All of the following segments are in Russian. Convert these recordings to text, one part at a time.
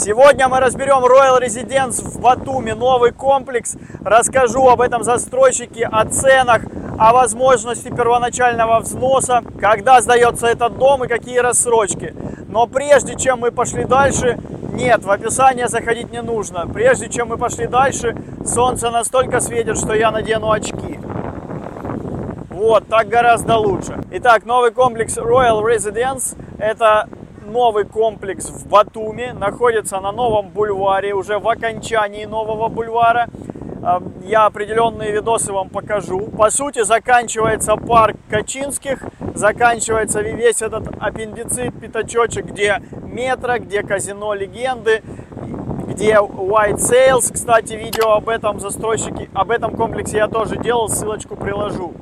Сегодня мы разберем Royal Residence в Батуми, новый комплекс. Расскажу об этом застройщике, о ценах, о возможности первоначального взноса, когда сдается этот дом и какие рассрочки. Но прежде чем мы пошли дальше, нет, в описание заходить не нужно. Прежде чем мы пошли дальше, солнце настолько светит, что я надену очки. Вот, так гораздо лучше. Итак, новый комплекс Royal Residence. Это новый комплекс в Батуми. Находится на новом бульваре, уже в окончании нового бульвара. Я определенные видосы вам покажу. По сути, заканчивается парк Качинских, заканчивается весь этот аппендицит, пятачочек, где метро, где казино легенды, где White Sales. Кстати, видео об этом застройщике, об этом комплексе я тоже делал, ссылочку приложу.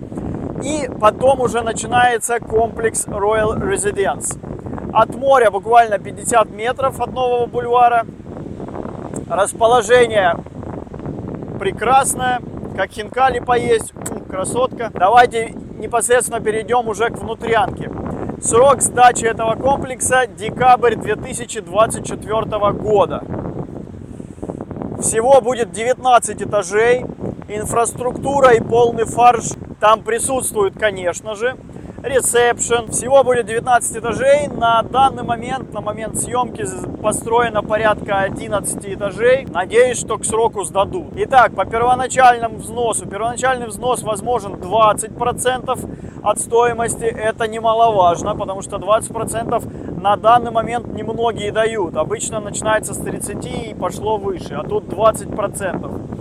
И потом уже начинается комплекс Royal Residence. От моря буквально 50 метров от нового бульвара. Расположение прекрасное, как хинкали поесть, красотка. Давайте непосредственно перейдем уже к внутрянке. Срок сдачи этого комплекса декабрь 2024 года. Всего будет 19 этажей. Инфраструктура и полный фарш там присутствует, конечно же. Ресепшн. Всего будет 19 этажей. На данный момент, на момент съемки, построено порядка 11 этажей. Надеюсь, что к сроку сдадут. Итак, по первоначальному взносу. Первоначальный взнос возможен 20% от стоимости. Это немаловажно, потому что 20% на данный момент немногие дают. Обычно начинается с 30 и пошло выше, а тут 20%.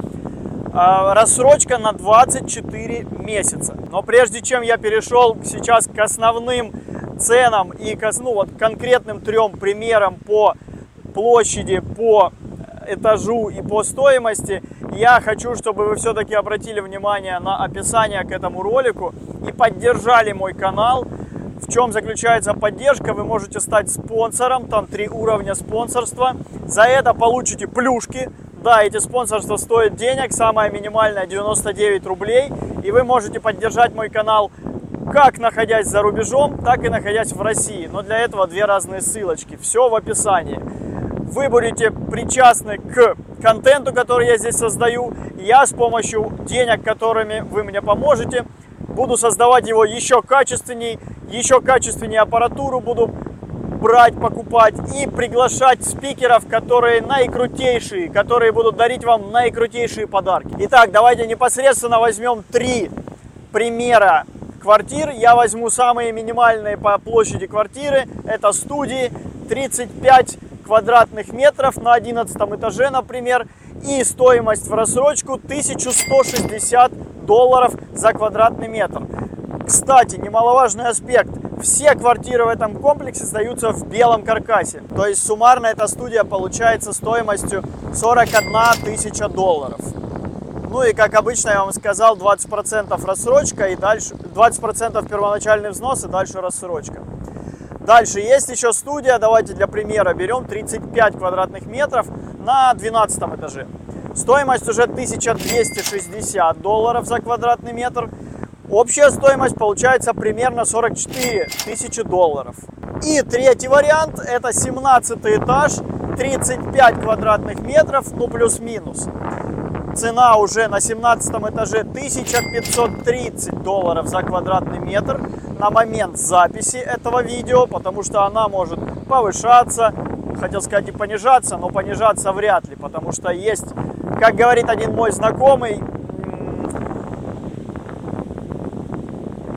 А, рассрочка на 24 месяца. Но прежде чем я перешел сейчас к основным ценам и к ну, вот, конкретным трем примерам по площади, по этажу и по стоимости, я хочу, чтобы вы все-таки обратили внимание на описание к этому ролику и поддержали мой канал. В чем заключается поддержка? Вы можете стать спонсором, там три уровня спонсорства. За это получите плюшки, да, эти спонсорства стоят денег, самое минимальное 99 рублей. И вы можете поддержать мой канал как находясь за рубежом, так и находясь в России. Но для этого две разные ссылочки. Все в описании. Вы будете причастны к контенту, который я здесь создаю. Я с помощью денег, которыми вы мне поможете, буду создавать его еще качественней, еще качественнее аппаратуру буду брать, покупать и приглашать спикеров, которые наикрутейшие, которые будут дарить вам наикрутейшие подарки. Итак, давайте непосредственно возьмем три примера квартир. Я возьму самые минимальные по площади квартиры. Это студии 35 квадратных метров на 11 этаже, например. И стоимость в рассрочку 1160 долларов за квадратный метр. Кстати, немаловажный аспект – все квартиры в этом комплексе сдаются в белом каркасе. То есть суммарно эта студия получается стоимостью 41 тысяча долларов. Ну и как обычно я вам сказал, 20% рассрочка и дальше 20% первоначальный взнос и дальше рассрочка. Дальше есть еще студия, давайте для примера берем 35 квадратных метров на 12 этаже. Стоимость уже 1260 долларов за квадратный метр. Общая стоимость получается примерно 44 тысячи долларов. И третий вариант это 17 этаж, 35 квадратных метров, ну плюс-минус. Цена уже на 17 этаже 1530 долларов за квадратный метр на момент записи этого видео, потому что она может повышаться, хотел сказать и понижаться, но понижаться вряд ли, потому что есть, как говорит один мой знакомый,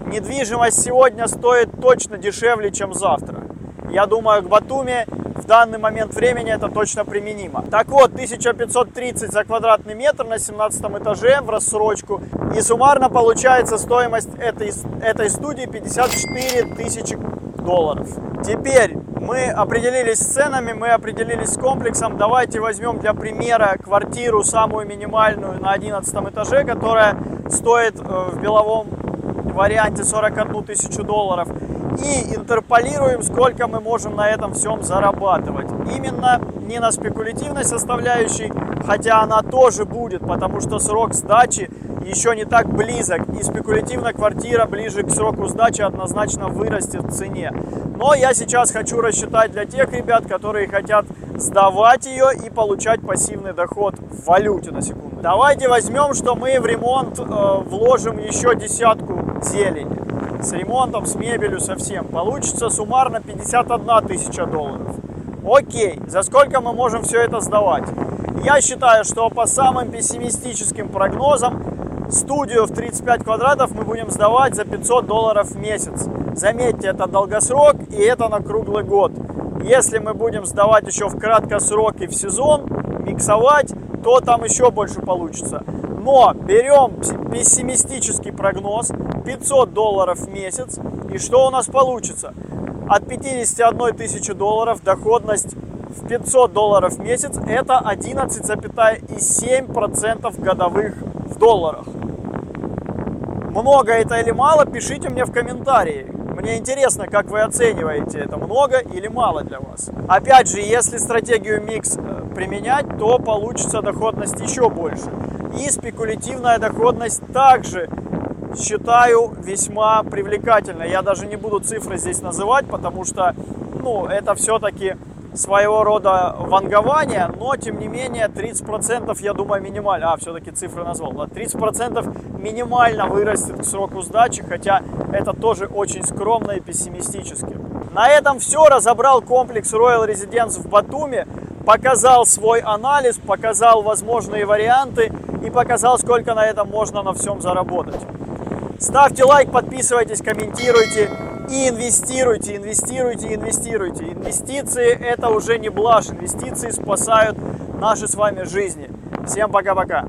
недвижимость сегодня стоит точно дешевле, чем завтра. Я думаю, к Батуми в данный момент времени это точно применимо. Так вот, 1530 за квадратный метр на 17 этаже в рассрочку. И суммарно получается стоимость этой, этой студии 54 тысячи долларов. Теперь мы определились с ценами, мы определились с комплексом. Давайте возьмем для примера квартиру самую минимальную на 11 этаже, которая стоит э, в Беловом варианте 41 тысячу долларов. И интерполируем, сколько мы можем на этом всем зарабатывать. Именно не на спекулятивной составляющей, хотя она тоже будет, потому что срок сдачи еще не так близок, и спекулятивно квартира ближе к сроку сдачи однозначно вырастет в цене. Но я сейчас хочу рассчитать для тех ребят, которые хотят сдавать ее и получать пассивный доход в валюте на секунду. Давайте возьмем, что мы в ремонт э, вложим еще десятку зелени. С ремонтом, с мебелью, со всем. Получится суммарно 51 тысяча долларов. Окей, за сколько мы можем все это сдавать? Я считаю, что по самым пессимистическим прогнозам студию в 35 квадратов мы будем сдавать за 500 долларов в месяц. Заметьте, это долгосрок и это на круглый год. Если мы будем сдавать еще в краткосрок и в сезон, миксовать, то там еще больше получится. Но берем пессимистический прогноз 500 долларов в месяц. И что у нас получится? От 51 тысячи долларов доходность в 500 долларов в месяц это 11,7% годовых в долларах. Много это или мало, пишите мне в комментарии. Мне интересно, как вы оцениваете, это много или мало для вас. Опять же, если стратегию микс э, применять, то получится доходность еще больше. И спекулятивная доходность также считаю весьма привлекательной. Я даже не буду цифры здесь называть, потому что ну, это все-таки своего рода вангование, но тем не менее 30% я думаю минимально, а все-таки цифры назвал, 30% минимально вырастет к сроку сдачи, хотя это тоже очень скромно и пессимистически. На этом все, разобрал комплекс Royal Residence в Батуми, показал свой анализ, показал возможные варианты и показал, сколько на этом можно на всем заработать. Ставьте лайк, подписывайтесь, комментируйте и инвестируйте, инвестируйте, инвестируйте. Инвестиции это уже не блажь, инвестиции спасают наши с вами жизни. Всем пока-пока.